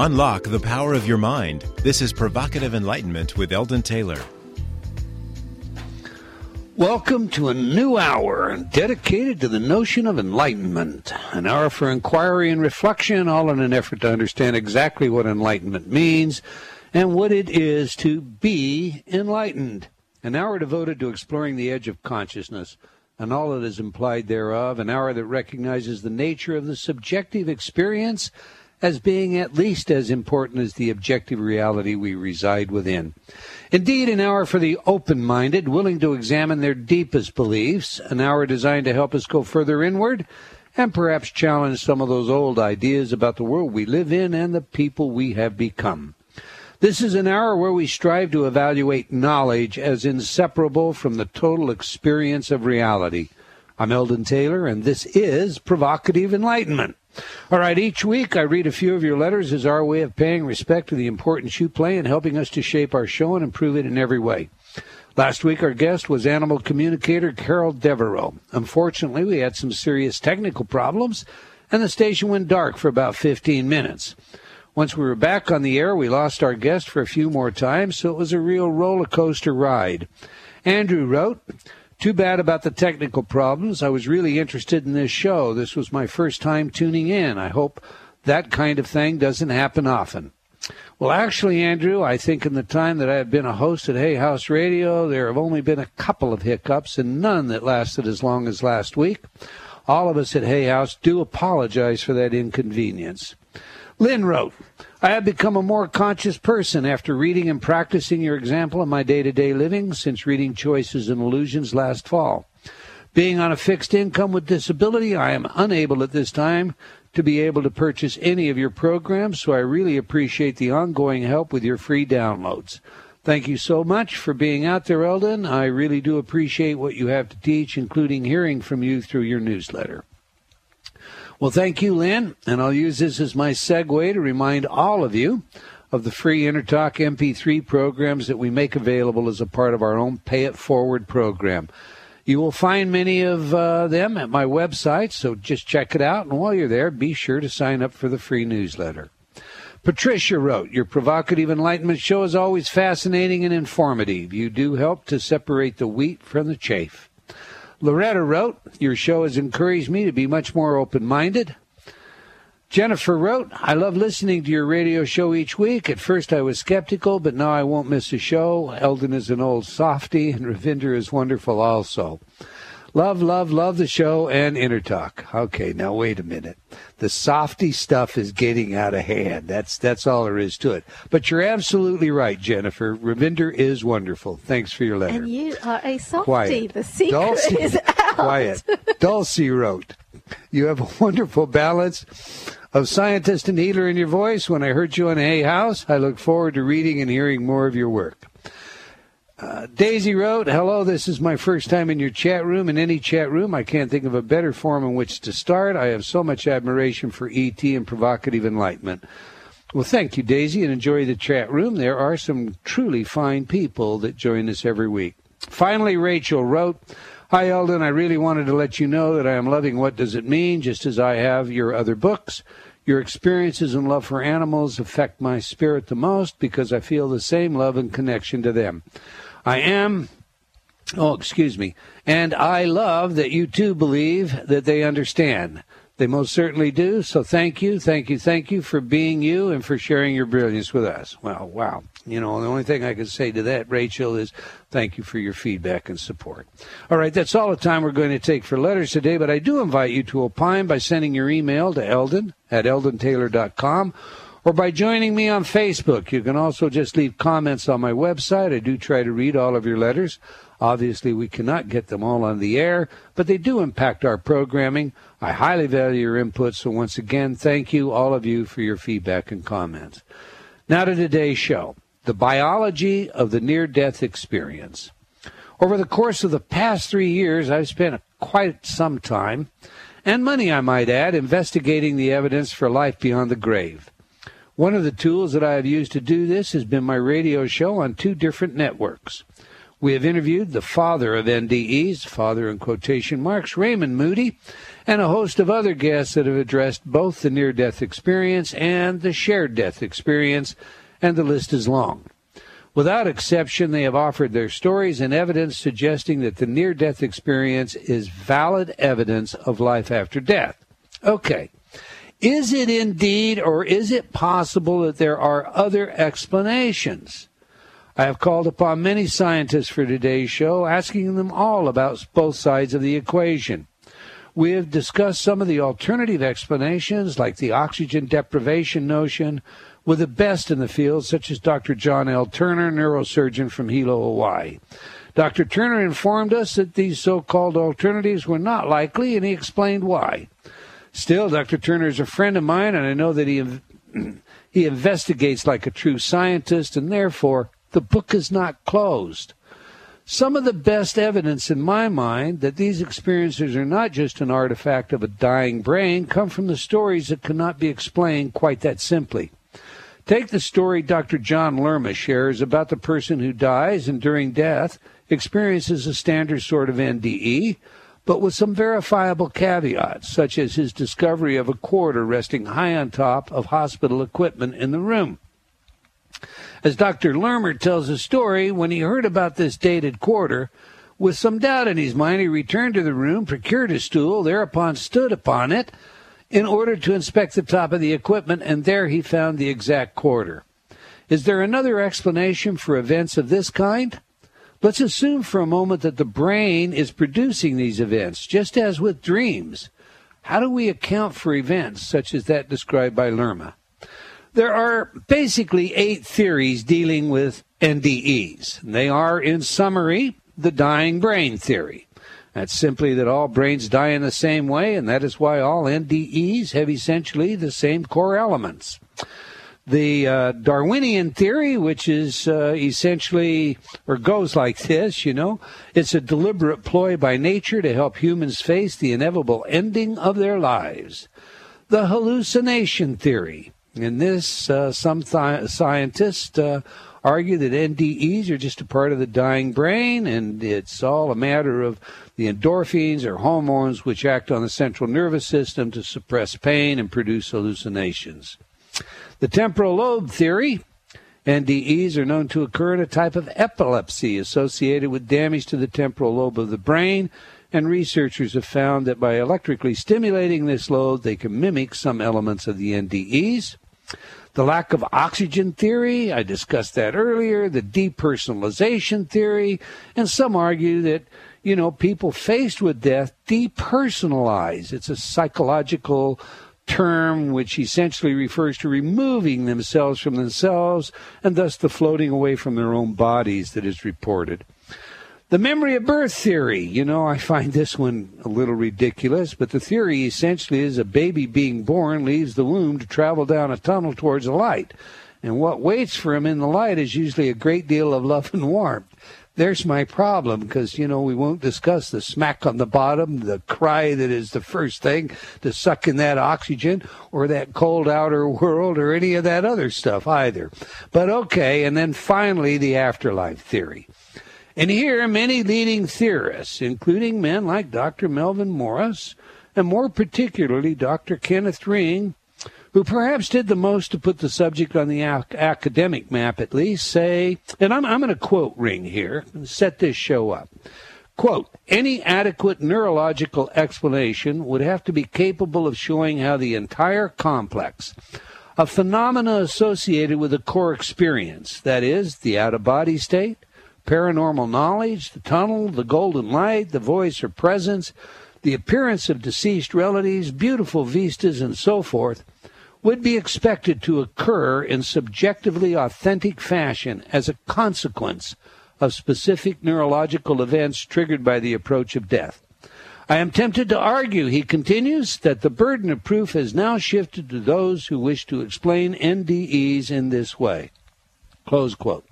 Unlock the power of your mind. This is Provocative Enlightenment with Eldon Taylor. Welcome to a new hour dedicated to the notion of enlightenment. An hour for inquiry and reflection, all in an effort to understand exactly what enlightenment means and what it is to be enlightened. An hour devoted to exploring the edge of consciousness and all that is implied thereof. An hour that recognizes the nature of the subjective experience as being at least as important as the objective reality we reside within. Indeed, an hour for the open minded, willing to examine their deepest beliefs, an hour designed to help us go further inward and perhaps challenge some of those old ideas about the world we live in and the people we have become. This is an hour where we strive to evaluate knowledge as inseparable from the total experience of reality. I'm Eldon Taylor, and this is Provocative Enlightenment. All right, each week I read a few of your letters as our way of paying respect to the importance you play in helping us to shape our show and improve it in every way. Last week, our guest was animal communicator Carol Devereaux. Unfortunately, we had some serious technical problems, and the station went dark for about 15 minutes. Once we were back on the air, we lost our guest for a few more times, so it was a real roller coaster ride. Andrew wrote, too bad about the technical problems. I was really interested in this show. This was my first time tuning in. I hope that kind of thing doesn't happen often. Well, actually, Andrew, I think in the time that I have been a host at Hay House Radio, there have only been a couple of hiccups and none that lasted as long as last week. All of us at Hay House do apologize for that inconvenience. Lynn wrote, I have become a more conscious person after reading and practicing your example in my day to day living since reading Choices and Illusions last fall. Being on a fixed income with disability, I am unable at this time to be able to purchase any of your programs, so I really appreciate the ongoing help with your free downloads. Thank you so much for being out there, Eldon. I really do appreciate what you have to teach, including hearing from you through your newsletter. Well, thank you, Lynn, and I'll use this as my segue to remind all of you of the free InnerTalk MP3 programs that we make available as a part of our own Pay It Forward program. You will find many of uh, them at my website, so just check it out. And while you're there, be sure to sign up for the free newsletter. Patricia wrote, Your provocative enlightenment show is always fascinating and informative. You do help to separate the wheat from the chaff. Loretta wrote, Your show has encouraged me to be much more open minded. Jennifer wrote, I love listening to your radio show each week. At first I was skeptical, but now I won't miss a show. Eldon is an old softy, and Ravinder is wonderful also. Love, love, love the show and InnerTalk. Okay, now wait a minute. The softy stuff is getting out of hand. That's that's all there is to it. But you're absolutely right, Jennifer. Ravinder is wonderful. Thanks for your letter. And you are a softy. Quiet. The secret Dulcie, is out. Quiet. Dulcie wrote, You have a wonderful balance of scientist and healer in your voice. When I heard you on Hay House, I look forward to reading and hearing more of your work. Daisy wrote, Hello, this is my first time in your chat room. In any chat room, I can't think of a better forum in which to start. I have so much admiration for ET and provocative enlightenment. Well, thank you, Daisy, and enjoy the chat room. There are some truly fine people that join us every week. Finally, Rachel wrote, Hi, Eldon. I really wanted to let you know that I am loving What Does It Mean, just as I have your other books. Your experiences and love for animals affect my spirit the most because I feel the same love and connection to them. I am, oh, excuse me, and I love that you too believe that they understand. They most certainly do. So thank you, thank you, thank you for being you and for sharing your brilliance with us. Well, wow. You know, the only thing I can say to that, Rachel, is thank you for your feedback and support. All right, that's all the time we're going to take for letters today, but I do invite you to opine by sending your email to eldon at eldontaylor.com or by joining me on Facebook. You can also just leave comments on my website. I do try to read all of your letters. Obviously, we cannot get them all on the air, but they do impact our programming. I highly value your input, so once again, thank you, all of you, for your feedback and comments. Now to today's show the biology of the near death experience. Over the course of the past three years, I've spent quite some time, and money, I might add, investigating the evidence for life beyond the grave. One of the tools that I have used to do this has been my radio show on two different networks. We have interviewed the father of NDEs, father in quotation marks, Raymond Moody, and a host of other guests that have addressed both the near death experience and the shared death experience, and the list is long. Without exception, they have offered their stories and evidence suggesting that the near death experience is valid evidence of life after death. Okay. Is it indeed, or is it possible that there are other explanations? I have called upon many scientists for today's show, asking them all about both sides of the equation. We have discussed some of the alternative explanations, like the oxygen deprivation notion, with the best in the field, such as Dr. John L. Turner, neurosurgeon from Hilo, Hawaii. Dr. Turner informed us that these so called alternatives were not likely, and he explained why. Still, Dr. Turner is a friend of mine, and I know that he, he investigates like a true scientist, and therefore the book is not closed. Some of the best evidence in my mind that these experiences are not just an artifact of a dying brain come from the stories that cannot be explained quite that simply. Take the story Dr. John Lerma shares about the person who dies and during death experiences a standard sort of NDE, but with some verifiable caveats, such as his discovery of a quarter resting high on top of hospital equipment in the room. As Dr. Lerma tells his story, when he heard about this dated quarter, with some doubt in his mind, he returned to the room, procured a stool, thereupon stood upon it in order to inspect the top of the equipment, and there he found the exact quarter. Is there another explanation for events of this kind? Let's assume for a moment that the brain is producing these events, just as with dreams. How do we account for events such as that described by Lerma? There are basically eight theories dealing with NDEs. They are, in summary, the dying brain theory. That's simply that all brains die in the same way, and that is why all NDEs have essentially the same core elements. The uh, Darwinian theory, which is uh, essentially, or goes like this, you know, it's a deliberate ploy by nature to help humans face the inevitable ending of their lives. The hallucination theory, in this, uh, some th- scientists uh, argue that NDEs are just a part of the dying brain, and it's all a matter of the endorphins or hormones which act on the central nervous system to suppress pain and produce hallucinations. The temporal lobe theory NDEs are known to occur in a type of epilepsy associated with damage to the temporal lobe of the brain, and researchers have found that by electrically stimulating this lobe, they can mimic some elements of the NDEs. The lack of oxygen theory, I discussed that earlier, the depersonalization theory, and some argue that, you know, people faced with death depersonalize. It's a psychological term which essentially refers to removing themselves from themselves and thus the floating away from their own bodies that is reported. The memory of birth theory. You know, I find this one a little ridiculous, but the theory essentially is a baby being born leaves the womb to travel down a tunnel towards the light. And what waits for him in the light is usually a great deal of love and warmth. There's my problem because, you know, we won't discuss the smack on the bottom, the cry that is the first thing to suck in that oxygen or that cold outer world or any of that other stuff either. But okay, and then finally the afterlife theory. And here, many leading theorists, including men like Dr. Melvin Morse, and more particularly Dr. Kenneth Ring, who perhaps did the most to put the subject on the ac- academic map at least, say, and I'm, I'm going to quote Ring here, set this show up. Quote, any adequate neurological explanation would have to be capable of showing how the entire complex of phenomena associated with the core experience, that is, the out of body state, paranormal knowledge, the tunnel, the golden light, the voice or presence, the appearance of deceased relatives, beautiful vistas, and so forth, would be expected to occur in subjectively authentic fashion as a consequence of specific neurological events triggered by the approach of death. I am tempted to argue, he continues, that the burden of proof has now shifted to those who wish to explain NDEs in this way. Close quote.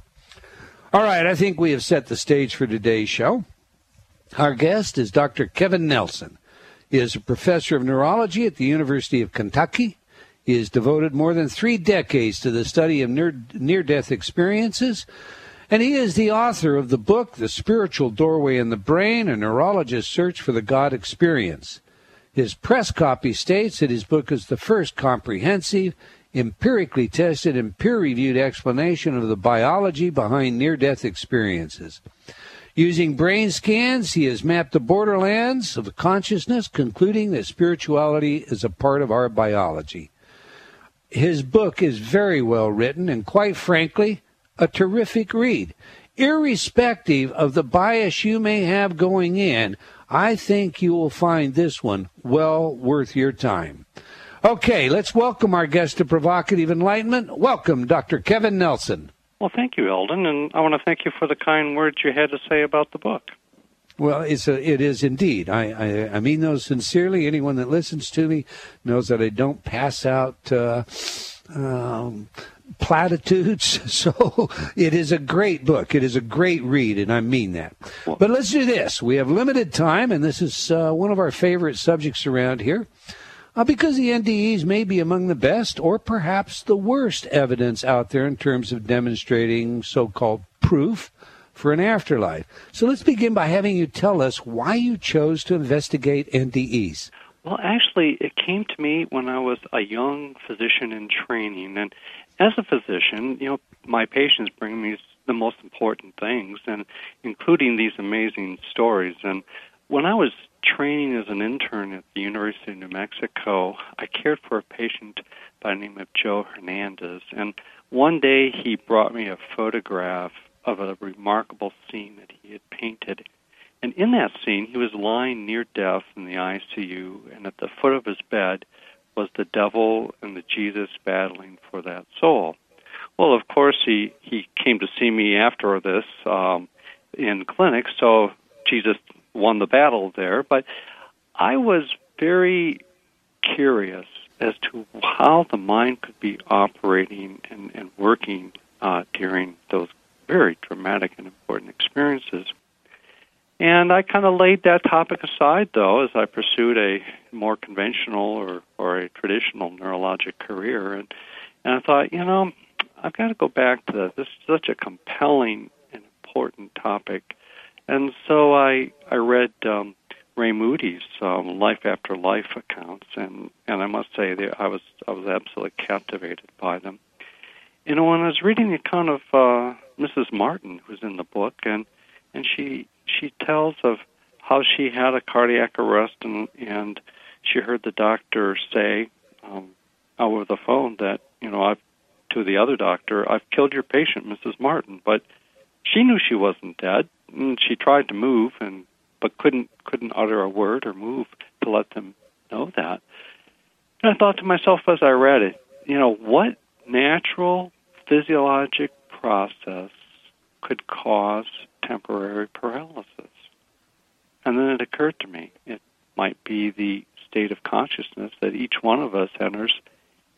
All right, I think we have set the stage for today's show. Our guest is Dr. Kevin Nelson. He is a professor of neurology at the University of Kentucky. He has devoted more than three decades to the study of near death experiences. And he is the author of the book, The Spiritual Doorway in the Brain, A Neurologist's Search for the God Experience. His press copy states that his book is the first comprehensive, empirically tested, and peer reviewed explanation of the biology behind near death experiences. Using brain scans, he has mapped the borderlands of consciousness, concluding that spirituality is a part of our biology. His book is very well written and, quite frankly, a terrific read. Irrespective of the bias you may have going in, I think you will find this one well worth your time. Okay, let's welcome our guest to Provocative Enlightenment. Welcome, Dr. Kevin Nelson. Well, thank you, Eldon, and I want to thank you for the kind words you had to say about the book. Well, it's a, it is indeed. I, I, I mean those sincerely. Anyone that listens to me knows that I don't pass out uh, um, platitudes. So it is a great book. It is a great read, and I mean that. But let's do this. We have limited time, and this is uh, one of our favorite subjects around here. Uh, because the NDEs may be among the best or perhaps the worst evidence out there in terms of demonstrating so called proof for an afterlife. So let's begin by having you tell us why you chose to investigate NDEs. Well, actually, it came to me when I was a young physician in training, and as a physician, you know, my patients bring me the most important things, and including these amazing stories. And when I was training as an intern at the University of New Mexico, I cared for a patient by the name of Joe Hernandez. And one day he brought me a photograph of a remarkable scene that he had painted. And in that scene, he was lying near death in the ICU, and at the foot of his bed, was the devil and the Jesus battling for that soul. Well, of course, he, he came to see me after this um, in clinic, so Jesus won the battle there. But I was very curious as to how the mind could be operating and, and working uh, during those very dramatic and important experiences. And I kind of laid that topic aside, though, as I pursued a more conventional or, or a traditional neurologic career. And, and I thought, you know, I've got to go back to this. This is such a compelling and important topic. And so I, I read um, Ray Moody's um, Life After Life accounts, and, and I must say that I was I was absolutely captivated by them. Know, when I was reading the account of uh, Mrs. Martin, who's in the book, and and she she tells of how she had a cardiac arrest and and she heard the doctor say um, over the phone that you know I've to the other doctor I've killed your patient Mrs. Martin but she knew she wasn't dead and she tried to move and but couldn't couldn't utter a word or move to let them know that and I thought to myself as I read it you know what natural physiologic process could cause temporary paralysis. And then it occurred to me it might be the state of consciousness that each one of us enters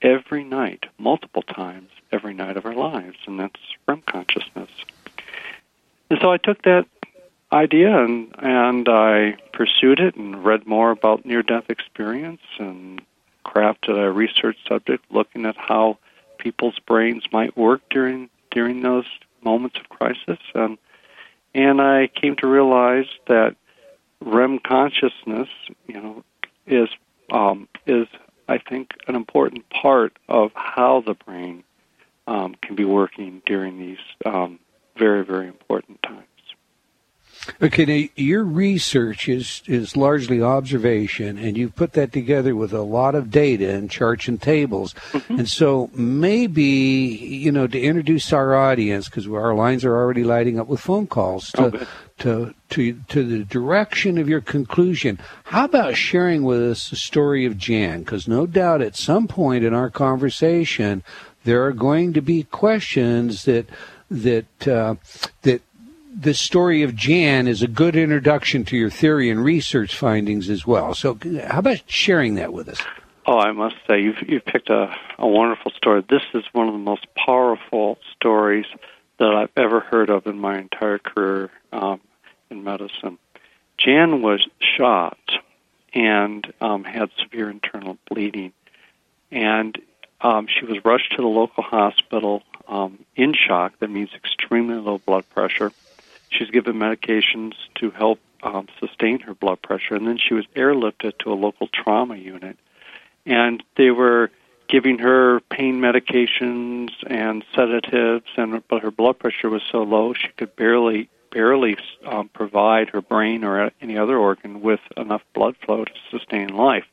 every night, multiple times every night of our lives, and that's REM consciousness. And so I took that idea and and I pursued it and read more about near death experience and crafted a research subject looking at how people's brains might work during during those moments of crisis and and I came to realize that REM consciousness, you know, is um, is I think an important part of how the brain um, can be working during these um, very very important times. Okay, now your research is is largely observation, and you've put that together with a lot of data and charts and tables. Mm-hmm. And so maybe you know to introduce our audience because our lines are already lighting up with phone calls to, okay. to to to the direction of your conclusion. How about sharing with us the story of Jan? Because no doubt at some point in our conversation there are going to be questions that that uh, that the story of Jan is a good introduction to your theory and research findings as well. So, how about sharing that with us? Oh, I must say, you've, you've picked a, a wonderful story. This is one of the most powerful stories that I've ever heard of in my entire career um, in medicine. Jan was shot and um, had severe internal bleeding. And um, she was rushed to the local hospital um, in shock. That means extremely low blood pressure. She's given medications to help um, sustain her blood pressure, and then she was airlifted to a local trauma unit. And they were giving her pain medications and sedatives, and but her blood pressure was so low she could barely barely um, provide her brain or any other organ with enough blood flow to sustain life.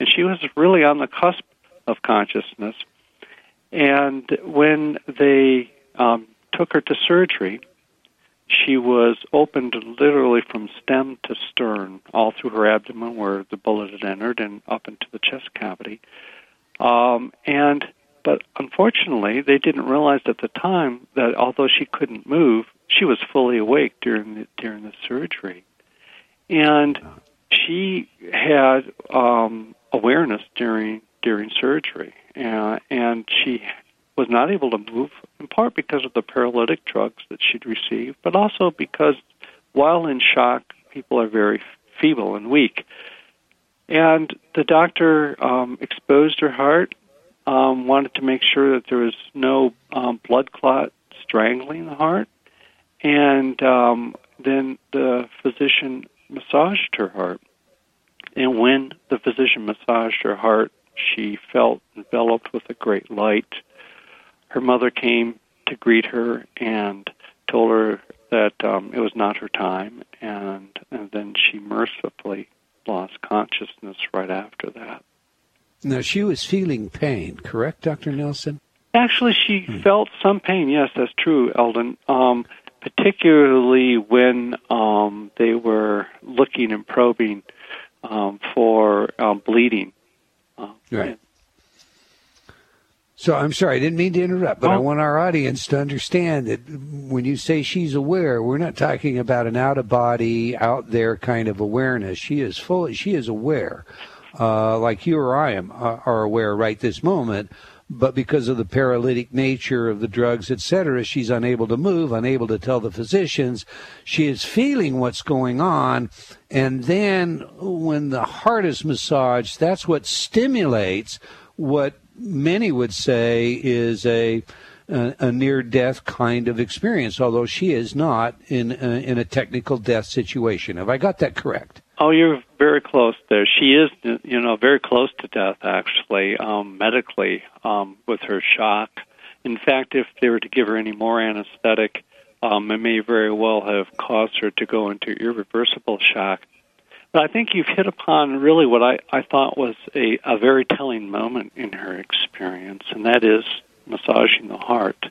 And she was really on the cusp of consciousness. And when they um, took her to surgery, she was opened literally from stem to stern, all through her abdomen where the bullet had entered, and up into the chest cavity. Um, and but unfortunately, they didn't realize at the time that although she couldn't move, she was fully awake during the during the surgery, and she had um, awareness during during surgery, uh, and she was not able to move in part because of the paralytic drugs that she'd received, but also because while in shock, people are very feeble and weak. And the doctor um, exposed her heart, um, wanted to make sure that there was no um, blood clot strangling the heart, and um, then the physician massaged her heart. And when the physician massaged her heart, she felt enveloped with a great light. Her mother came to greet her and told her that um, it was not her time, and, and then she mercifully lost consciousness right after that. Now, she was feeling pain, correct, Dr. Nelson? Actually, she hmm. felt some pain. Yes, that's true, Eldon. Um, particularly when um, they were looking and probing um, for um, bleeding. Uh, right. So I'm sorry, I didn't mean to interrupt, but oh. I want our audience to understand that when you say she's aware, we're not talking about an out of body, out there kind of awareness. She is full. She is aware, uh, like you or I am uh, are aware right this moment but because of the paralytic nature of the drugs, etc., she's unable to move, unable to tell the physicians. She is feeling what's going on. And then when the heart is massaged, that's what stimulates what many would say is a a, a near death kind of experience, although she is not in a, in a technical death situation. Have I got that correct? Oh, you're very close there. She is, you know, very close to death actually, um, medically, um, with her shock. In fact, if they were to give her any more anesthetic, um, it may very well have caused her to go into irreversible shock. I think you've hit upon really what I, I thought was a, a very telling moment in her experience, and that is massaging the heart.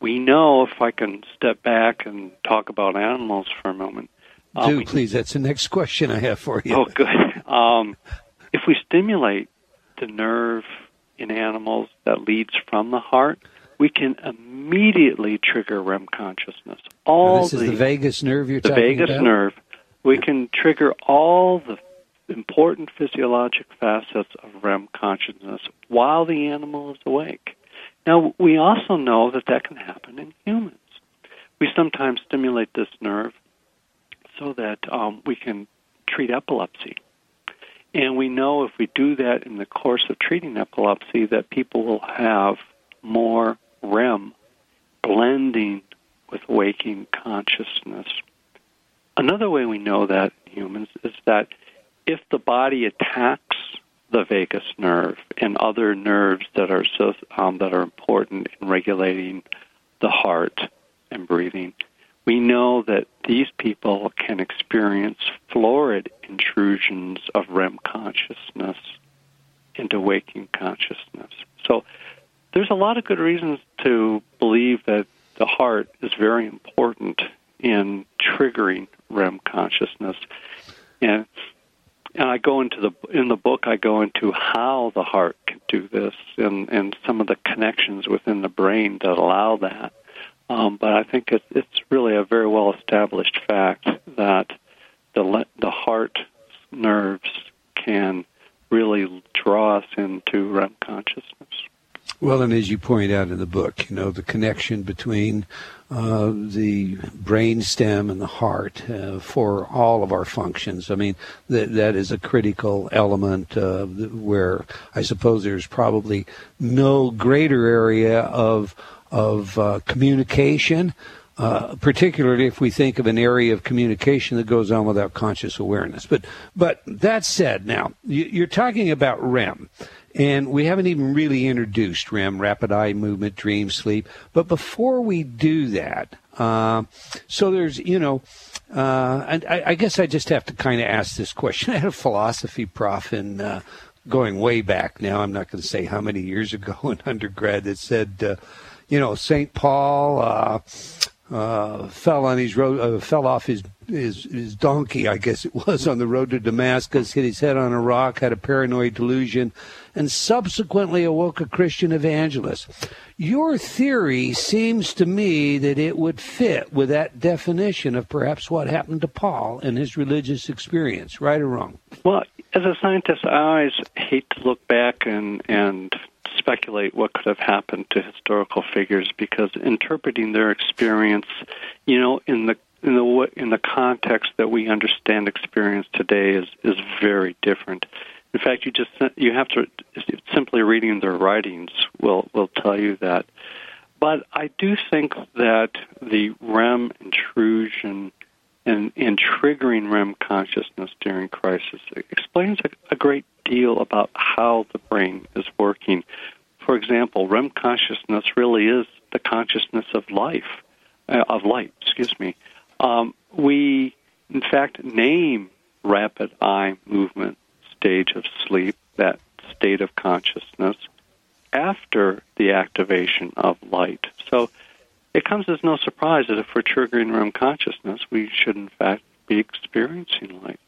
We know, if I can step back and talk about animals for a moment, um, Do please. That's the next question I have for you. Oh, good. Um, if we stimulate the nerve in animals that leads from the heart, we can immediately trigger REM consciousness. All now this is the, the, vagus nerve you're the talking vagus about? nerve. We can trigger all the important physiologic facets of REM consciousness while the animal is awake. Now, we also know that that can happen in humans. We sometimes stimulate this nerve so that um, we can treat epilepsy. And we know if we do that in the course of treating epilepsy, that people will have more REM blending with waking consciousness. Another way we know that humans is that if the body attacks the vagus nerve and other nerves that are so, um, that are important in regulating the heart and breathing, we know that these people can experience florid intrusions of REM consciousness into waking consciousness. So there's a lot of good reasons to believe that the heart is very important in triggering REM consciousness. And and I go into the in the book I go into how the heart can do this and and some of the connections within the brain that allow that. Um, but I think it, it's really a very well established fact that the the heart nerves can really draw us into REM consciousness. Well, and as you point out in the book, you know, the connection between uh, the brain stem and the heart uh, for all of our functions. I mean, that that is a critical element uh, where I suppose there's probably no greater area of of uh, communication. Uh, particularly if we think of an area of communication that goes on without conscious awareness. But, but that said, now you're talking about REM, and we haven't even really introduced REM, rapid eye movement, dream sleep. But before we do that, uh, so there's, you know, uh, and I, I, guess I just have to kind of ask this question. I had a philosophy prof in uh, going way back now. I'm not going to say how many years ago in undergrad that said, uh, you know, St. Paul uh, uh, fell on his road, fell off his his, his donkey, I guess it was, on the road to Damascus, hit his head on a rock, had a paranoid delusion, and subsequently awoke a Christian evangelist. Your theory seems to me that it would fit with that definition of perhaps what happened to Paul and his religious experience, right or wrong? Well, as a scientist, I always hate to look back and, and speculate what could have happened to historical figures because interpreting their experience, you know, in the in the in the context that we understand experience today is is very different. In fact, you just you have to simply reading their writings will will tell you that. But I do think that the REM intrusion and, triggering REM consciousness during crisis explains a, a great deal about how the brain is working. For example, REM consciousness really is the consciousness of life, uh, of light. Excuse me. Um, we, in fact, name rapid eye movement stage of sleep, that state of consciousness, after the activation of light. So it comes as no surprise that if we're triggering REM consciousness, we should, in fact, be experiencing light.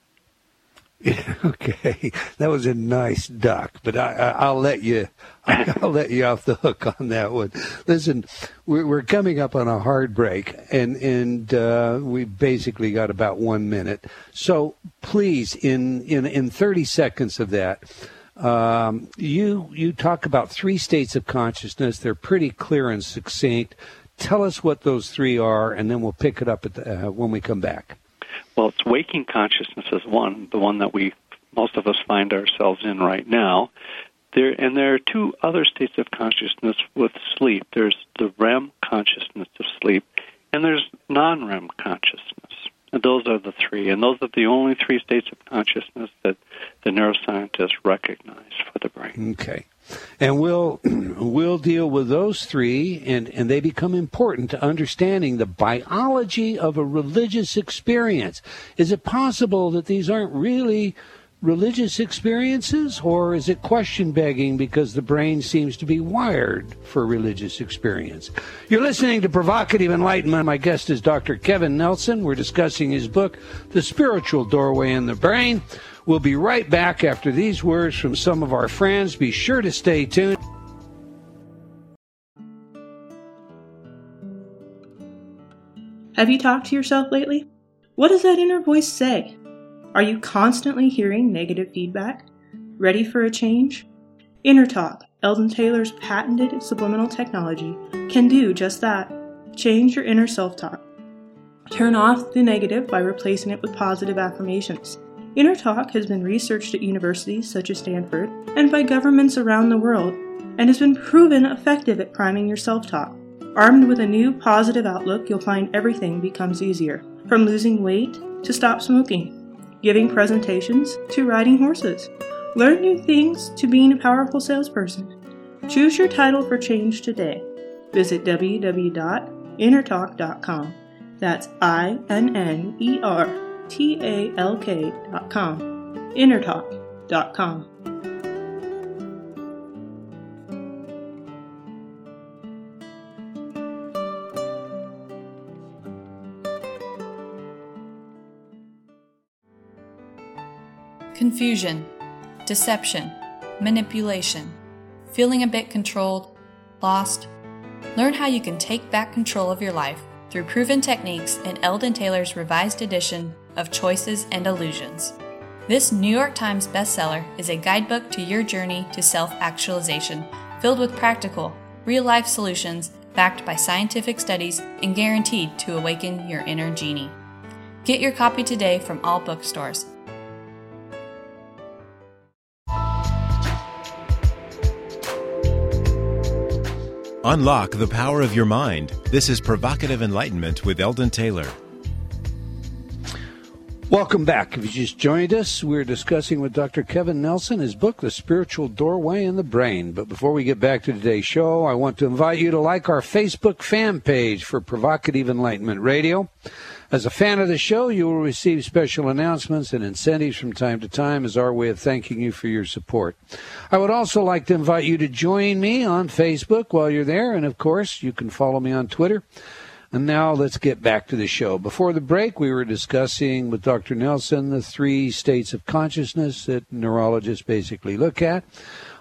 okay, that was a nice duck, but I, will let you. I'll let you off the hook on that one. Listen, we're, we're coming up on a hard break, and and uh, we basically got about one minute. So please, in in in thirty seconds of that. Um, you you talk about three states of consciousness. They're pretty clear and succinct. Tell us what those three are, and then we'll pick it up the, uh, when we come back. Well, it's waking consciousness is one, the one that we most of us find ourselves in right now. There and there are two other states of consciousness with sleep. There's the REM consciousness of sleep, and there's non-REM consciousness. And those are the three, and those are the only three states of consciousness that the neuroscientists recognize for the brain. Okay and we'll we'll deal with those three and and they become important to understanding the biology of a religious experience. Is it possible that these aren't really religious experiences or is it question begging because the brain seems to be wired for religious experience? You're listening to provocative enlightenment. My guest is dr kevin nelson. We're discussing his book the spiritual doorway in the brain We'll be right back after these words from some of our friends. Be sure to stay tuned. Have you talked to yourself lately? What does that inner voice say? Are you constantly hearing negative feedback? Ready for a change? Inner Talk, Eldon Taylor's patented subliminal technology, can do just that. Change your inner self talk. Turn off the negative by replacing it with positive affirmations. Inner Talk has been researched at universities such as Stanford and by governments around the world and has been proven effective at priming your self talk. Armed with a new positive outlook, you'll find everything becomes easier from losing weight to stop smoking, giving presentations to riding horses. Learn new things to being a powerful salesperson. Choose your title for change today. Visit www.innertalk.com. That's I N N E R talk.com, innertalk.com. Confusion, deception, manipulation, feeling a bit controlled, lost. Learn how you can take back control of your life through proven techniques in Eldon Taylor's revised edition of Choices and Illusions. This New York Times bestseller is a guidebook to your journey to self actualization filled with practical, real life solutions backed by scientific studies and guaranteed to awaken your inner genie. Get your copy today from all bookstores. Unlock the power of your mind. This is Provocative Enlightenment with Eldon Taylor. Welcome back. If you just joined us, we're discussing with Dr. Kevin Nelson his book, The Spiritual Doorway in the Brain. But before we get back to today's show, I want to invite you to like our Facebook fan page for Provocative Enlightenment Radio. As a fan of the show, you will receive special announcements and incentives from time to time as our way of thanking you for your support. I would also like to invite you to join me on Facebook while you're there, and of course, you can follow me on Twitter. And now let's get back to the show. Before the break, we were discussing with Dr. Nelson the three states of consciousness that neurologists basically look at.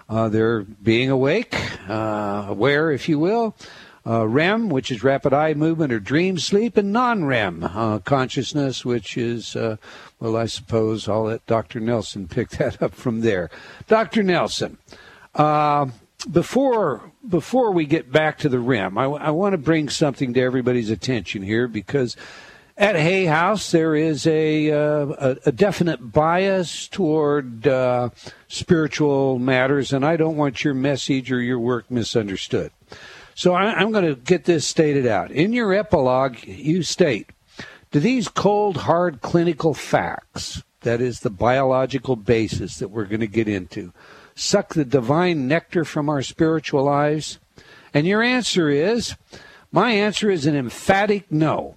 Uh, they're being awake, uh, aware, if you will, uh, REM, which is rapid eye movement or dream sleep, and non REM uh, consciousness, which is, uh, well, I suppose I'll let Dr. Nelson pick that up from there. Dr. Nelson, uh, before before we get back to the REM, I, I want to bring something to everybody's attention here because at Hay House there is a uh, a, definite bias toward uh, spiritual matters, and I don't want your message or your work misunderstood. So I, I'm going to get this stated out. In your epilogue, you state, do these cold, hard clinical facts, that is the biological basis that we're going to get into, suck the divine nectar from our spiritual lives? And your answer is, my answer is an emphatic no.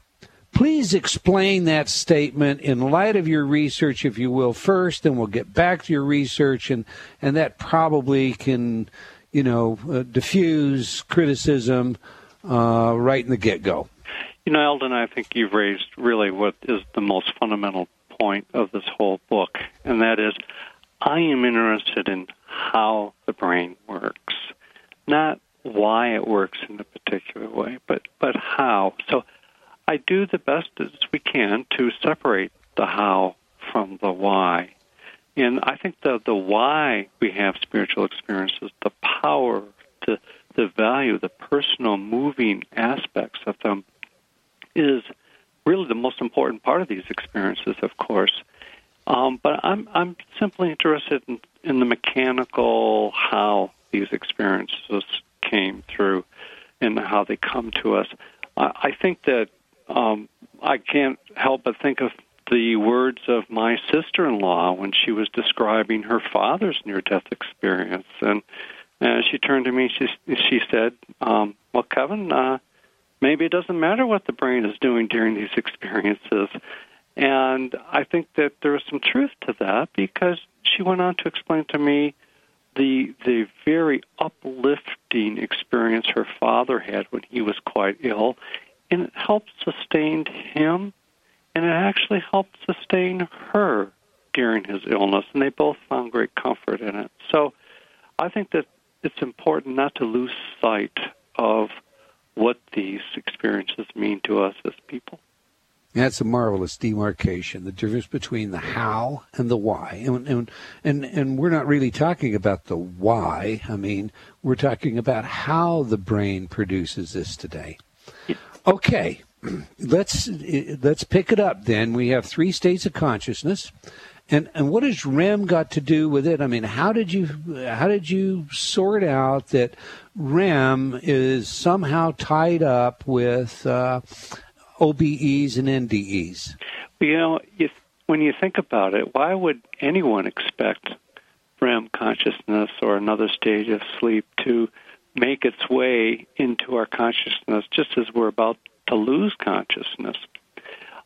Please explain that statement in light of your research, if you will, first, and we'll get back to your research, and, and that probably can you know, uh, diffuse criticism uh, right in the get go. You know, Eldon, I think you've raised really what is the most fundamental point of this whole book, and that is I am interested in how the brain works, not why it works in a particular way, but, but how. So I do the best as we can to separate the how from the why. And I think the the why we have spiritual experiences, the power, the the value, the personal moving aspects of them is really the most important part of these experiences, of course. Um, but I'm I'm simply interested in, in the mechanical how these experiences came through and how they come to us. I, I think that um, I can't help but think of the words of my sister-in-law when she was describing her father's near-death experience, and uh, she turned to me. She she said, um, "Well, Kevin, uh, maybe it doesn't matter what the brain is doing during these experiences." And I think that there is some truth to that because she went on to explain to me the the very uplifting experience her father had when he was quite ill, and it helped sustain him and it actually helped sustain her during his illness, and they both found great comfort in it. So I think that it's important not to lose sight of what these experiences mean to us as people. That's a marvelous demarcation, the difference between the how and the why. And, and, and, and we're not really talking about the why. I mean, we're talking about how the brain produces this today. Okay, let's let's pick it up then. We have three states of consciousness. And and what has REM got to do with it? I mean, how did you how did you sort out that REM is somehow tied up with uh, OBEs and NDEs? You know, if, when you think about it, why would anyone expect REM consciousness or another stage of sleep to make its way into our consciousness just as we're about to lose consciousness.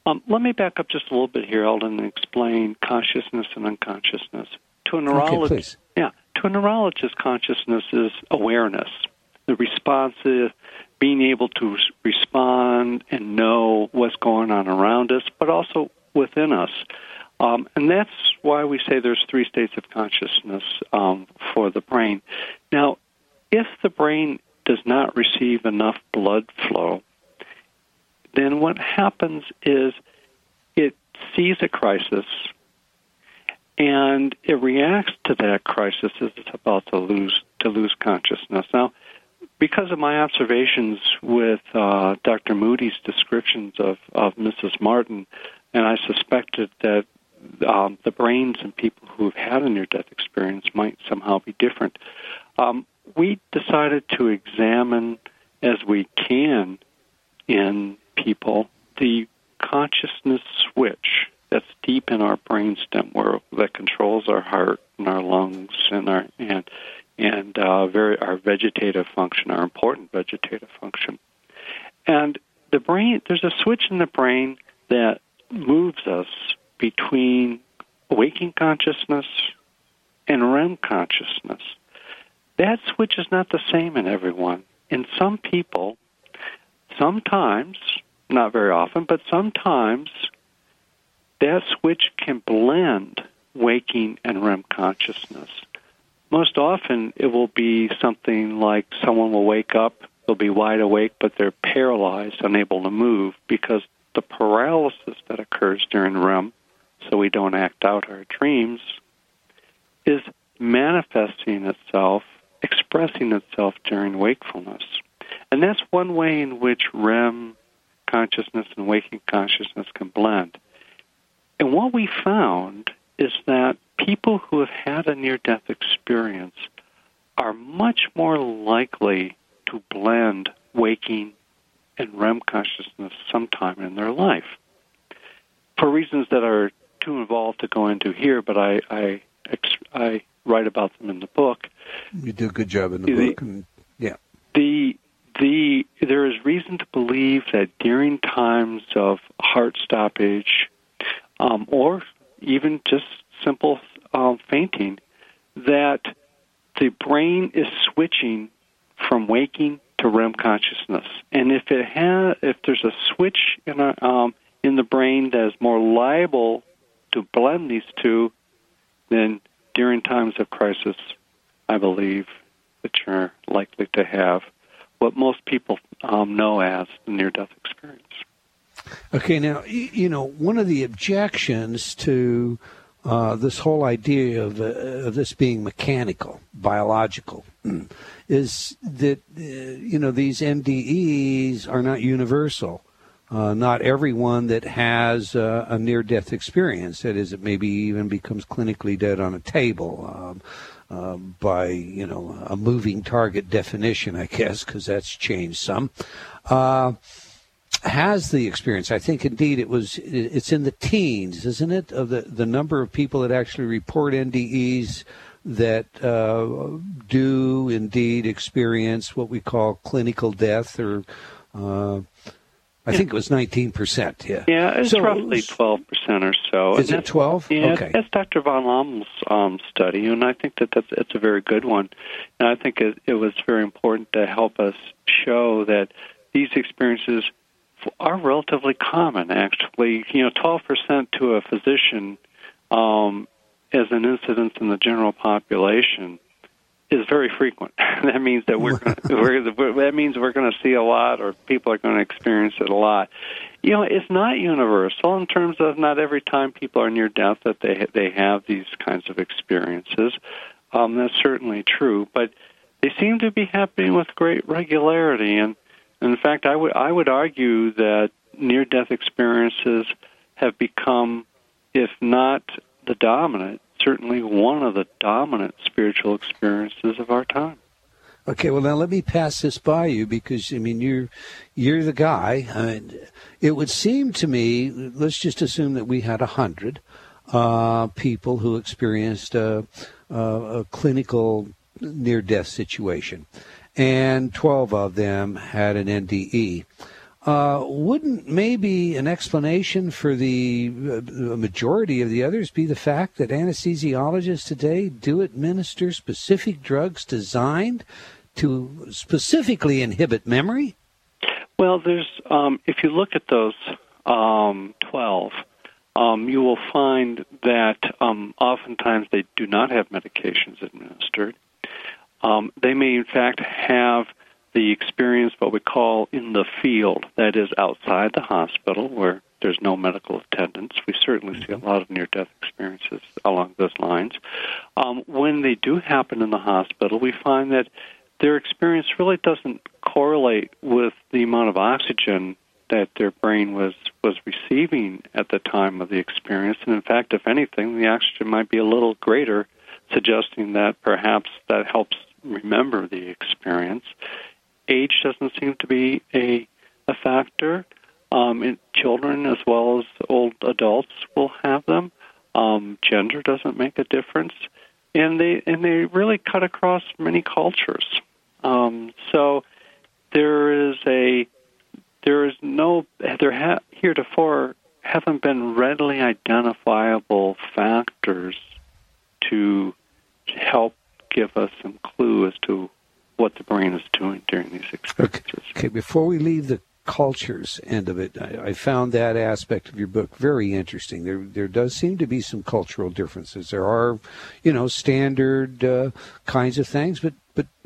Um, let me back up just a little bit here, Eldon, and explain consciousness and unconsciousness. To a neurologist, okay, yeah, to a neurologist, consciousness is awareness, the responsive, being able to respond and know what's going on around us, but also within us. Um, and that's why we say there's three states of consciousness um, for the brain. Now, if the brain does not receive enough blood flow, then what happens is it sees a crisis and it reacts to that crisis as it's about to lose to lose consciousness. Now, because of my observations with uh, Dr. Moody's descriptions of, of Mrs. Martin, and I suspected that um, the brains in people who've had a near-death experience might somehow be different. Um, we decided to examine, as we can, in people, the consciousness switch that's deep in our brainstem, where that controls our heart and our lungs and our and and uh, very our vegetative function, our important vegetative function. And the brain, there's a switch in the brain that moves us between waking consciousness and REM consciousness. That switch is not the same in everyone. In some people, sometimes, not very often, but sometimes, that switch can blend waking and REM consciousness. Most often, it will be something like someone will wake up, they'll be wide awake, but they're paralyzed, unable to move, because the paralysis that occurs during REM, so we don't act out our dreams, is manifesting itself, expressing itself during wakefulness. And that's one way in which REM consciousness and waking consciousness can blend. And what we found is that people who have had a near death experience are much more likely to blend waking and REM consciousness sometime in their life. For reasons that are too involved to go into here, but I, I, I write about them in the book. You do a good job in the, the book. And, yeah. The, the, there is reason to believe that during times of heart stoppage um, or even just simple um, fainting, that the brain is switching from waking to REM consciousness. And if it has, if there's a switch in a, um, in the brain that is more liable to blend these two, then during times of crisis, I believe that you're likely to have what most people um, know as the near-death experience. Okay, now you know one of the objections to uh, this whole idea of, uh, of, this being mechanical, biological, is that uh, you know these NDEs are not universal. Uh, not everyone that has uh, a near-death experience, that is, it maybe even becomes clinically dead on a table um, um by you know a moving target definition, I guess, because that's changed some. Has the experience. I think indeed it was. It's in the teens, isn't it? Of the the number of people that actually report NDEs that uh, do indeed experience what we call clinical death, or uh, I think it was nineteen percent. Yeah, yeah, it's so, roughly twelve percent or so. Is it twelve? Yeah, okay. that's Dr. van Lommel's um, study, and I think that that's it's a very good one. And I think it, it was very important to help us show that these experiences are relatively common, actually. You know, 12% to a physician um, as an incidence in the general population is very frequent. that means that we're, gonna, we're that means we're going to see a lot, or people are going to experience it a lot. You know, it's not universal in terms of not every time people are near death that they they have these kinds of experiences. Um, that's certainly true, but they seem to be happening with great regularity, and in fact, I would I would argue that near death experiences have become, if not the dominant, certainly one of the dominant spiritual experiences of our time. Okay, well now let me pass this by you because I mean you're you're the guy. I mean, it would seem to me, let's just assume that we had a hundred uh, people who experienced a, a, a clinical near death situation and 12 of them had an NDE. Uh, wouldn't maybe an explanation for the uh, majority of the others be the fact that anesthesiologists today do administer specific drugs designed to specifically inhibit memory? Well, there's um, if you look at those um, 12, um, you will find that um, oftentimes they do not have medications administered. Um, they may, in fact, have the experience what we call in the field, that is outside the hospital, where there's no medical attendance. We certainly see a lot of near-death experiences along those lines. Um, when they do happen in the hospital, we find that their experience really doesn't correlate with the amount of oxygen that their brain was was receiving at the time of the experience, and in fact, if anything, the oxygen might be a little greater, suggesting that perhaps that helps remember the experience. Age doesn't seem to be a a factor. Um, in children as well as old adults will have them. Um, gender doesn't make a difference, and they and they really cut across many cultures. Um, so there is a there is no there ha, heretofore haven't been readily identifiable factors to help give us some clue as to what the brain is doing during these experiences. Okay, okay before we leave the cultures end of it. I, I, found that aspect of your book very interesting. There, there does seem to be some cultural differences. There are, you know, standard uh, kinds of things, but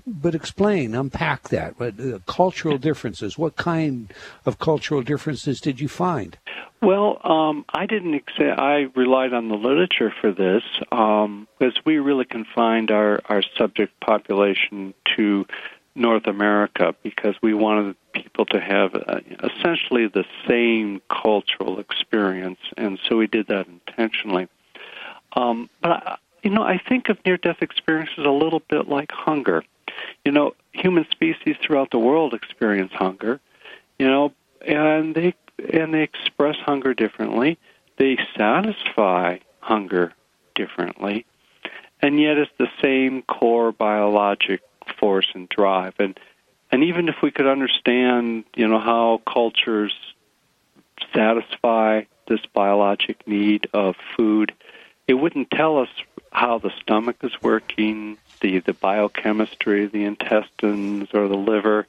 but explain, unpack that. But uh, cultural differences. What kind of cultural differences did you find? Well, um, I didn't. Exa- I relied on the literature for this um, because we really confined our our subject population to North America because we wanted people to have uh, essentially the same cultural experience, and so we did that intentionally. Um, but I, you know, I think of near-death experiences a little bit like hunger. You know, human species throughout the world experience hunger. You know, and they and they express hunger differently. They satisfy hunger differently, and yet it's the same core biologic force and drive. And and even if we could understand, you know, how cultures satisfy this biologic need of food, it wouldn't tell us how the stomach is working, the the biochemistry, the intestines or the liver.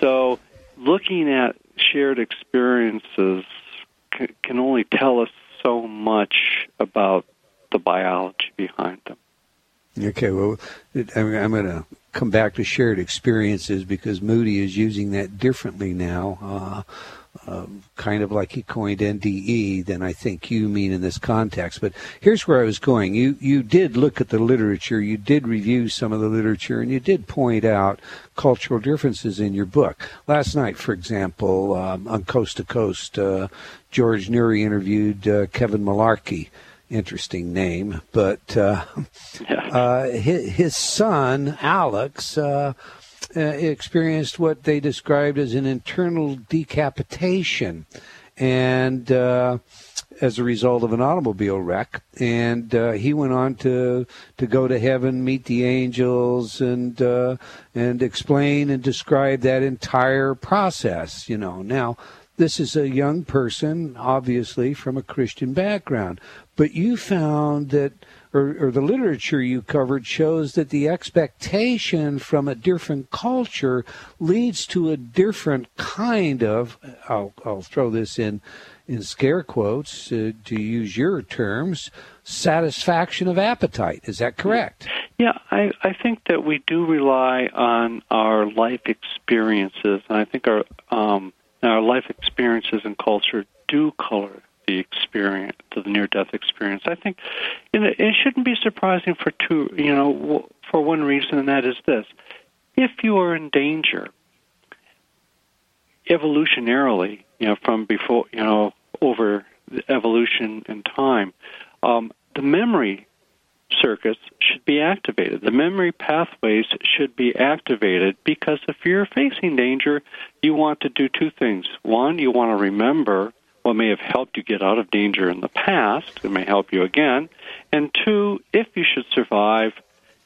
So, looking at shared experiences can only tell us so much about the biology behind them. Okay, well, I'm going to come back to shared experiences because Moody is using that differently now, uh, uh, kind of like he coined NDE than I think you mean in this context. But here's where I was going. You you did look at the literature, you did review some of the literature, and you did point out cultural differences in your book. Last night, for example, um, on Coast to Coast, uh, George Noory interviewed uh, Kevin Malarkey interesting name, but uh, uh, his, his, son Alex uh, uh, experienced what they described as an internal decapitation, and uh, as a result of an automobile wreck. And uh, he went on to to go to heaven, meet the angels, and and explain and describe that entire process. You know now this is a young person, obviously from a Christian background, but you found that, or, or, the literature you covered shows that the expectation from a different culture leads to a different kind of, I'll, I'll throw this in, in scare quotes uh, to use your terms, satisfaction of appetite. Is that correct? Yeah, I, I think that we do rely on our life experiences, and I think our um, our life experiences and culture do color the experience, the near-death experience. I think it shouldn't be surprising for two, you know, for one reason, and that is this: if you are in danger, evolutionarily, you know, from before, you know, over evolution and time, um, the memory circuits should be activated. The memory pathways should be activated because if you're facing danger, you want to do two things. One, you want to remember what may have helped you get out of danger in the past. It may help you again. And two, if you should survive,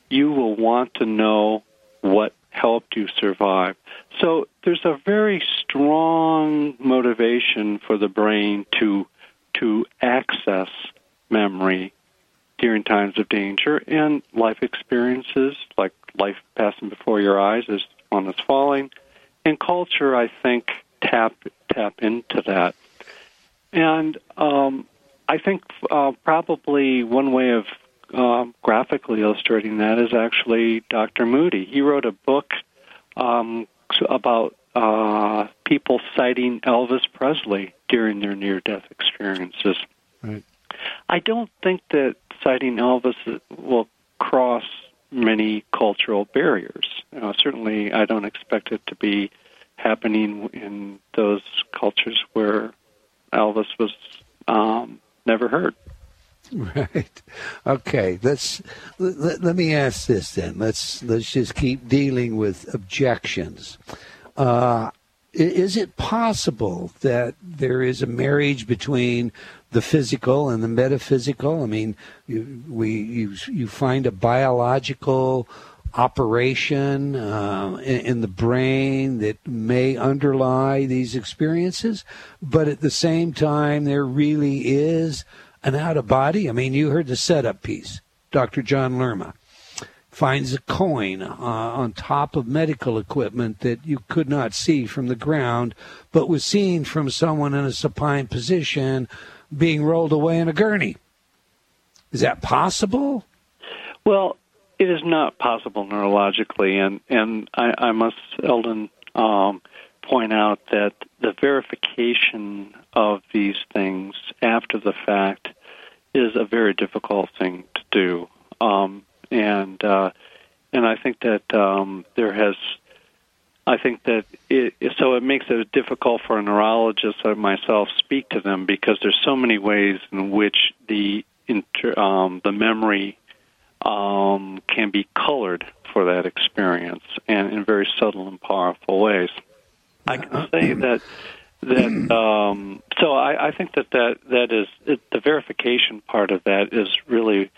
you will want to know what helped you survive. So there's a very strong motivation for the brain to to access memory during times of danger and life experiences like life passing before your eyes as one is falling and culture i think tap tap into that and um, I think uh, probably one way of uh, graphically illustrating that is actually Dr. Moody. He wrote a book um, about uh, people sighting Elvis Presley during their near-death experiences. Right. I don't think that sighting Elvis will cross many cultural barriers. Uh, certainly, I don't expect it to be happening in those cultures where Elvis was um, never heard. Right. Okay. Let's let, let, me ask this then. Let's let's just keep dealing with objections. Uh, is it possible that there is a marriage between the physical and the metaphysical? I mean, you, we you you find a biological operation uh, in, in, the brain that may underlie these experiences, but at the same time, there really is an out of body. I mean, you heard the setup piece, Dr. John Lerma finds a coin uh, on top of medical equipment that you could not see from the ground, but was seen from someone in a supine position being rolled away in a gurney. Is that possible? Well, it is not possible neurologically, and and I, I must, Eldon, um, point out that the verification of these things after the fact is a very difficult thing to do. Um, and uh, and I think that um, there has. I think that it, so it makes it difficult for a neurologist like myself speak to them because there's so many ways in which the inter, um, the memory um, can be colored for that experience and in very subtle and powerful ways. I can say that that um, so I, I think that that that is it, the verification part of that is really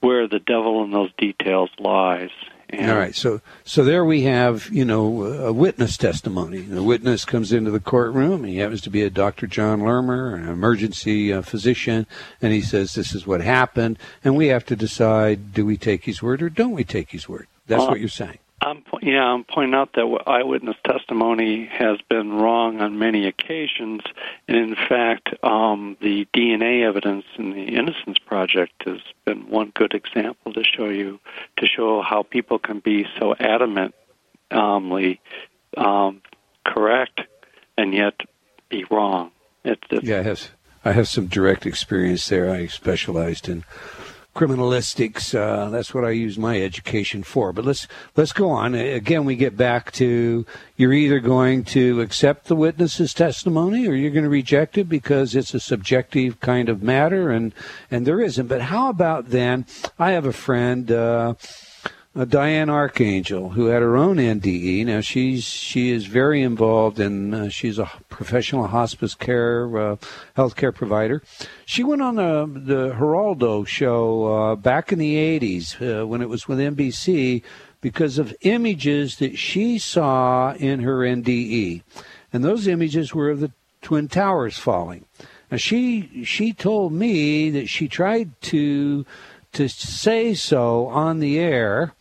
where the devil in those details lies. And All right, so so there we have you know a witness testimony. The witness comes into the courtroom. He happens to be a Dr. John Lerma, an emergency uh, physician, and he says this is what happened, and we have to decide: do we take his word or don't we take his word? That's uh, what you're saying. I'm yeah, I'm pointing out that eyewitness testimony has been wrong on many occasions, and in fact, um, the DNA evidence in the Innocence Project has been one good example to show you to show how people can be so adamantly um, correct and yet be wrong. It, yeah, I have I have some direct experience there. I specialized in criminalistics. Uh, that's what I use my education for. But let's let's go on. Again, we get back to you're either going to accept the witness's testimony or you're going to reject it because it's a subjective kind of matter, and and there isn't. But how about then? I have a friend. Uh, uh, Diane Arcangel, who had her own NDE. Now she's she is very involved in. Uh, she's a professional hospice care uh, healthcare provider. She went on the the Geraldo show uh, back in the '80s uh, when it was with NBC because of images that she saw in her NDE, and those images were of the twin towers falling. Now she she told me that she tried to to say so on the air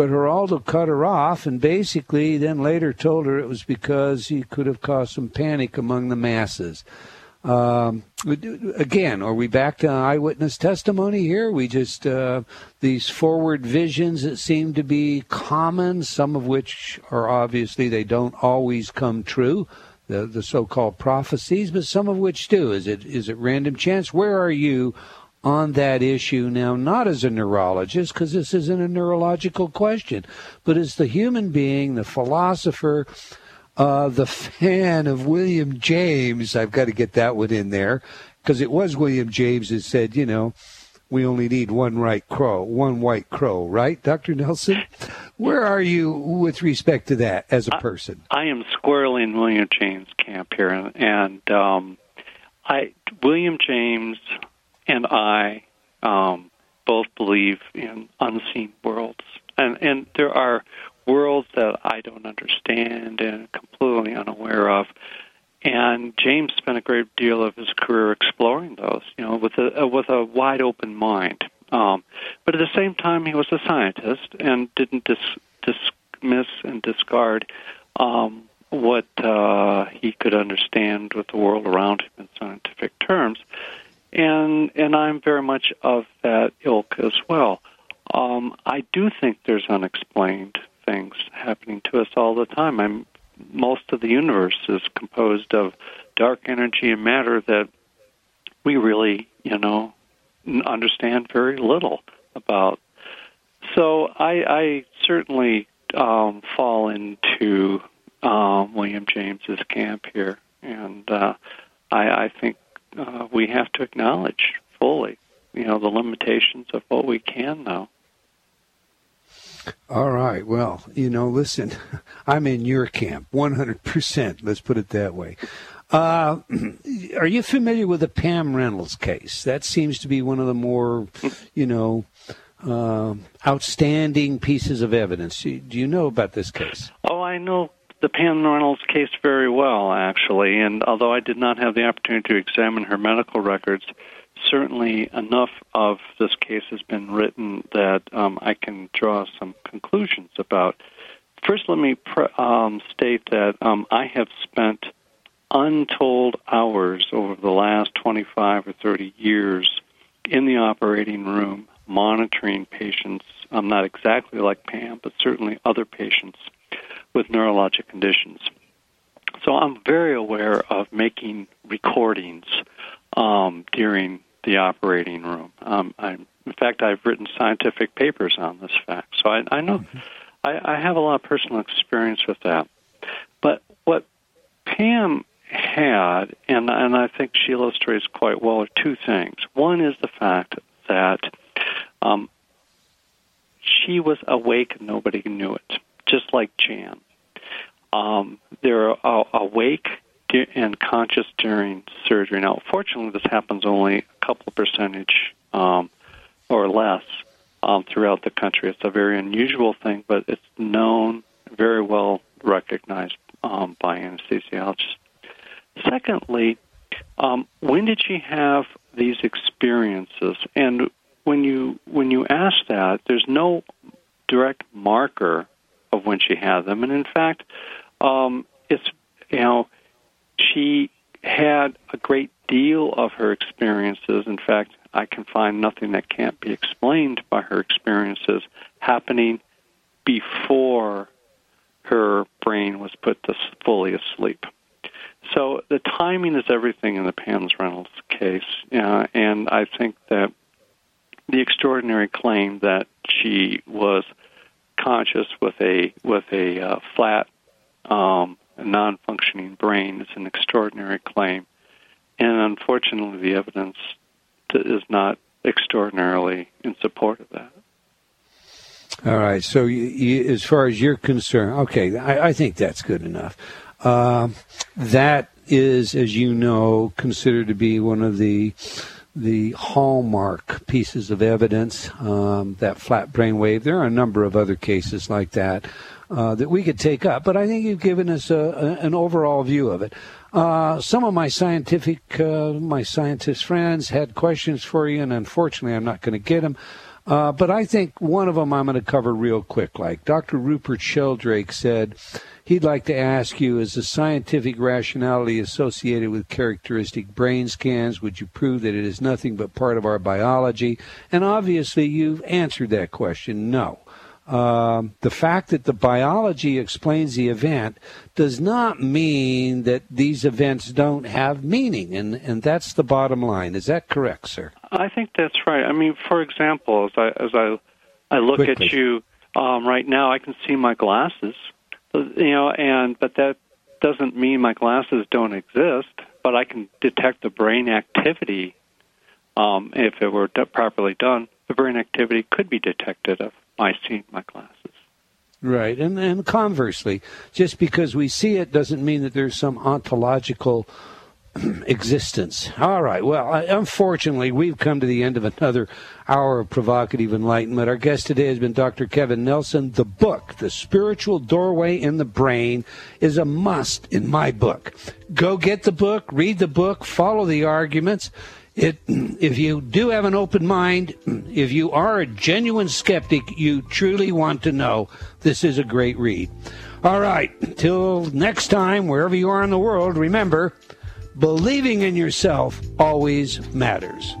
but Geraldo cut her off and basically then later told her it was because he could have caused some panic among the masses. Um, again, are we back to eyewitness testimony here? We just, uh, these forward visions that seem to be common, some of which are obviously they don't always come true. The, the so-called prophecies, but some of which do. Is it is it random chance? Where are you on that issue now, not as a neurologist, because this isn't a neurological question, but as the human being, the philosopher, uh, the fan of William James. I've got to get that one in there, because it was William James that said, you know, we only need one right crow, one white crow, right, Dr. Nelson? Where are you with respect to that as a person? I, I am squarely in William James' camp here, and, and um, I William James and I um, both believe in unseen worlds, and and there are worlds that I don't understand and completely unaware of. And James spent a great deal of his career exploring those, you know, with a with a wide open mind. Um, but at the same time, he was a scientist and didn't dis- dismiss and discard um, what uh, he could understand with the world around him in scientific terms and and I'm very much of that ilk as well. Um, I do think there's unexplained things happening to us all the time. I'm most of the universe is composed of dark energy and matter that we really, you know, understand very little about. So I, I certainly um, fall into um, William James's camp here, and uh, I, I think uh, we have to acknowledge fully, you know, the limitations of what we can know. All right. Well, you know, listen, I'm in your camp, 100%. Let's put it that way. Uh, are you familiar with the Pam Reynolds case? That seems to be one of the more, you know, uh, outstanding pieces of evidence. Do you know about this case? Oh, I know the Pam Reynolds case very well, actually. And although I did not have the opportunity to examine her medical records, certainly enough of this case has been written that um, I can draw some conclusions about. First, let me pre- um, state that um, I have spent untold hours over the last 25 or 30 years in the operating room monitoring patients, um, not exactly like Pam, but certainly other patients with neurologic conditions. So I'm very aware of making recordings um, during the operating room. Um, I'm, in fact, I've written scientific papers on this fact, so I, I know mm-hmm. I, I have a lot of personal experience with that. But what Pam had, and and I think she illustrates quite well, are two things. One is the fact that um, she was awake and nobody knew it, just like Jan. Um, they're uh, awake and conscious during surgery. Now, fortunately, this happens only a couple percentage um, or less um, throughout the country. It's a very unusual thing, but it's known, very well recognized um, by anesthesiologists. Secondly, um, when did she have these experiences? And when you when you ask that, there's no direct marker of when she had them, and in fact, um, it's you know she had a great deal of her experiences. In fact, I can find nothing that can't be explained by her experiences happening before her brain was put to fully asleep. So the timing is everything in the Pam Reynolds case, uh, and I think that the extraordinary claim that she was conscious with a with a uh, flat um, non-functioning brain is an extraordinary claim, and unfortunately, the evidence is not extraordinarily in support of that. All right. So, you, you, as far as you're concerned, okay, I, I think that's good enough. Uh, that is, as you know, considered to be one of the the hallmark pieces of evidence, um, that flat brain wave. There are a number of other cases like that uh, that we could take up, but I think you've given us a, a, an overall view of it. Uh, some of my scientific, uh, my scientist friends had questions for you, and unfortunately, I'm not going to get them. Uh, but I think one of them I'm going to cover real quick. Like Dr. Rupert Sheldrake said, he'd like to ask you is the scientific rationality associated with characteristic brain scans? Would you prove that it is nothing but part of our biology? And obviously, you've answered that question no. Um, the fact that the biology explains the event does not mean that these events don't have meaning, and, and that's the bottom line. Is that correct, sir? I think that's right. I mean, for example, as I as I I look Quickly. at you um, right now, I can see my glasses, you know, and but that doesn't mean my glasses don't exist. But I can detect the brain activity um, if it were properly done. The brain activity could be detected if I see my glasses. Right, and and conversely, just because we see it doesn't mean that there's some ontological existence. All right. Well, unfortunately, we've come to the end of another hour of provocative enlightenment. Our guest today has been Dr. Kevin Nelson. The book, The Spiritual Doorway in the Brain, is a must in my book. Go get the book, read the book, follow the arguments. It, if you do have an open mind, if you are a genuine skeptic, you truly want to know, this is a great read. All right. Till next time, wherever you are in the world, remember, believing in yourself always matters.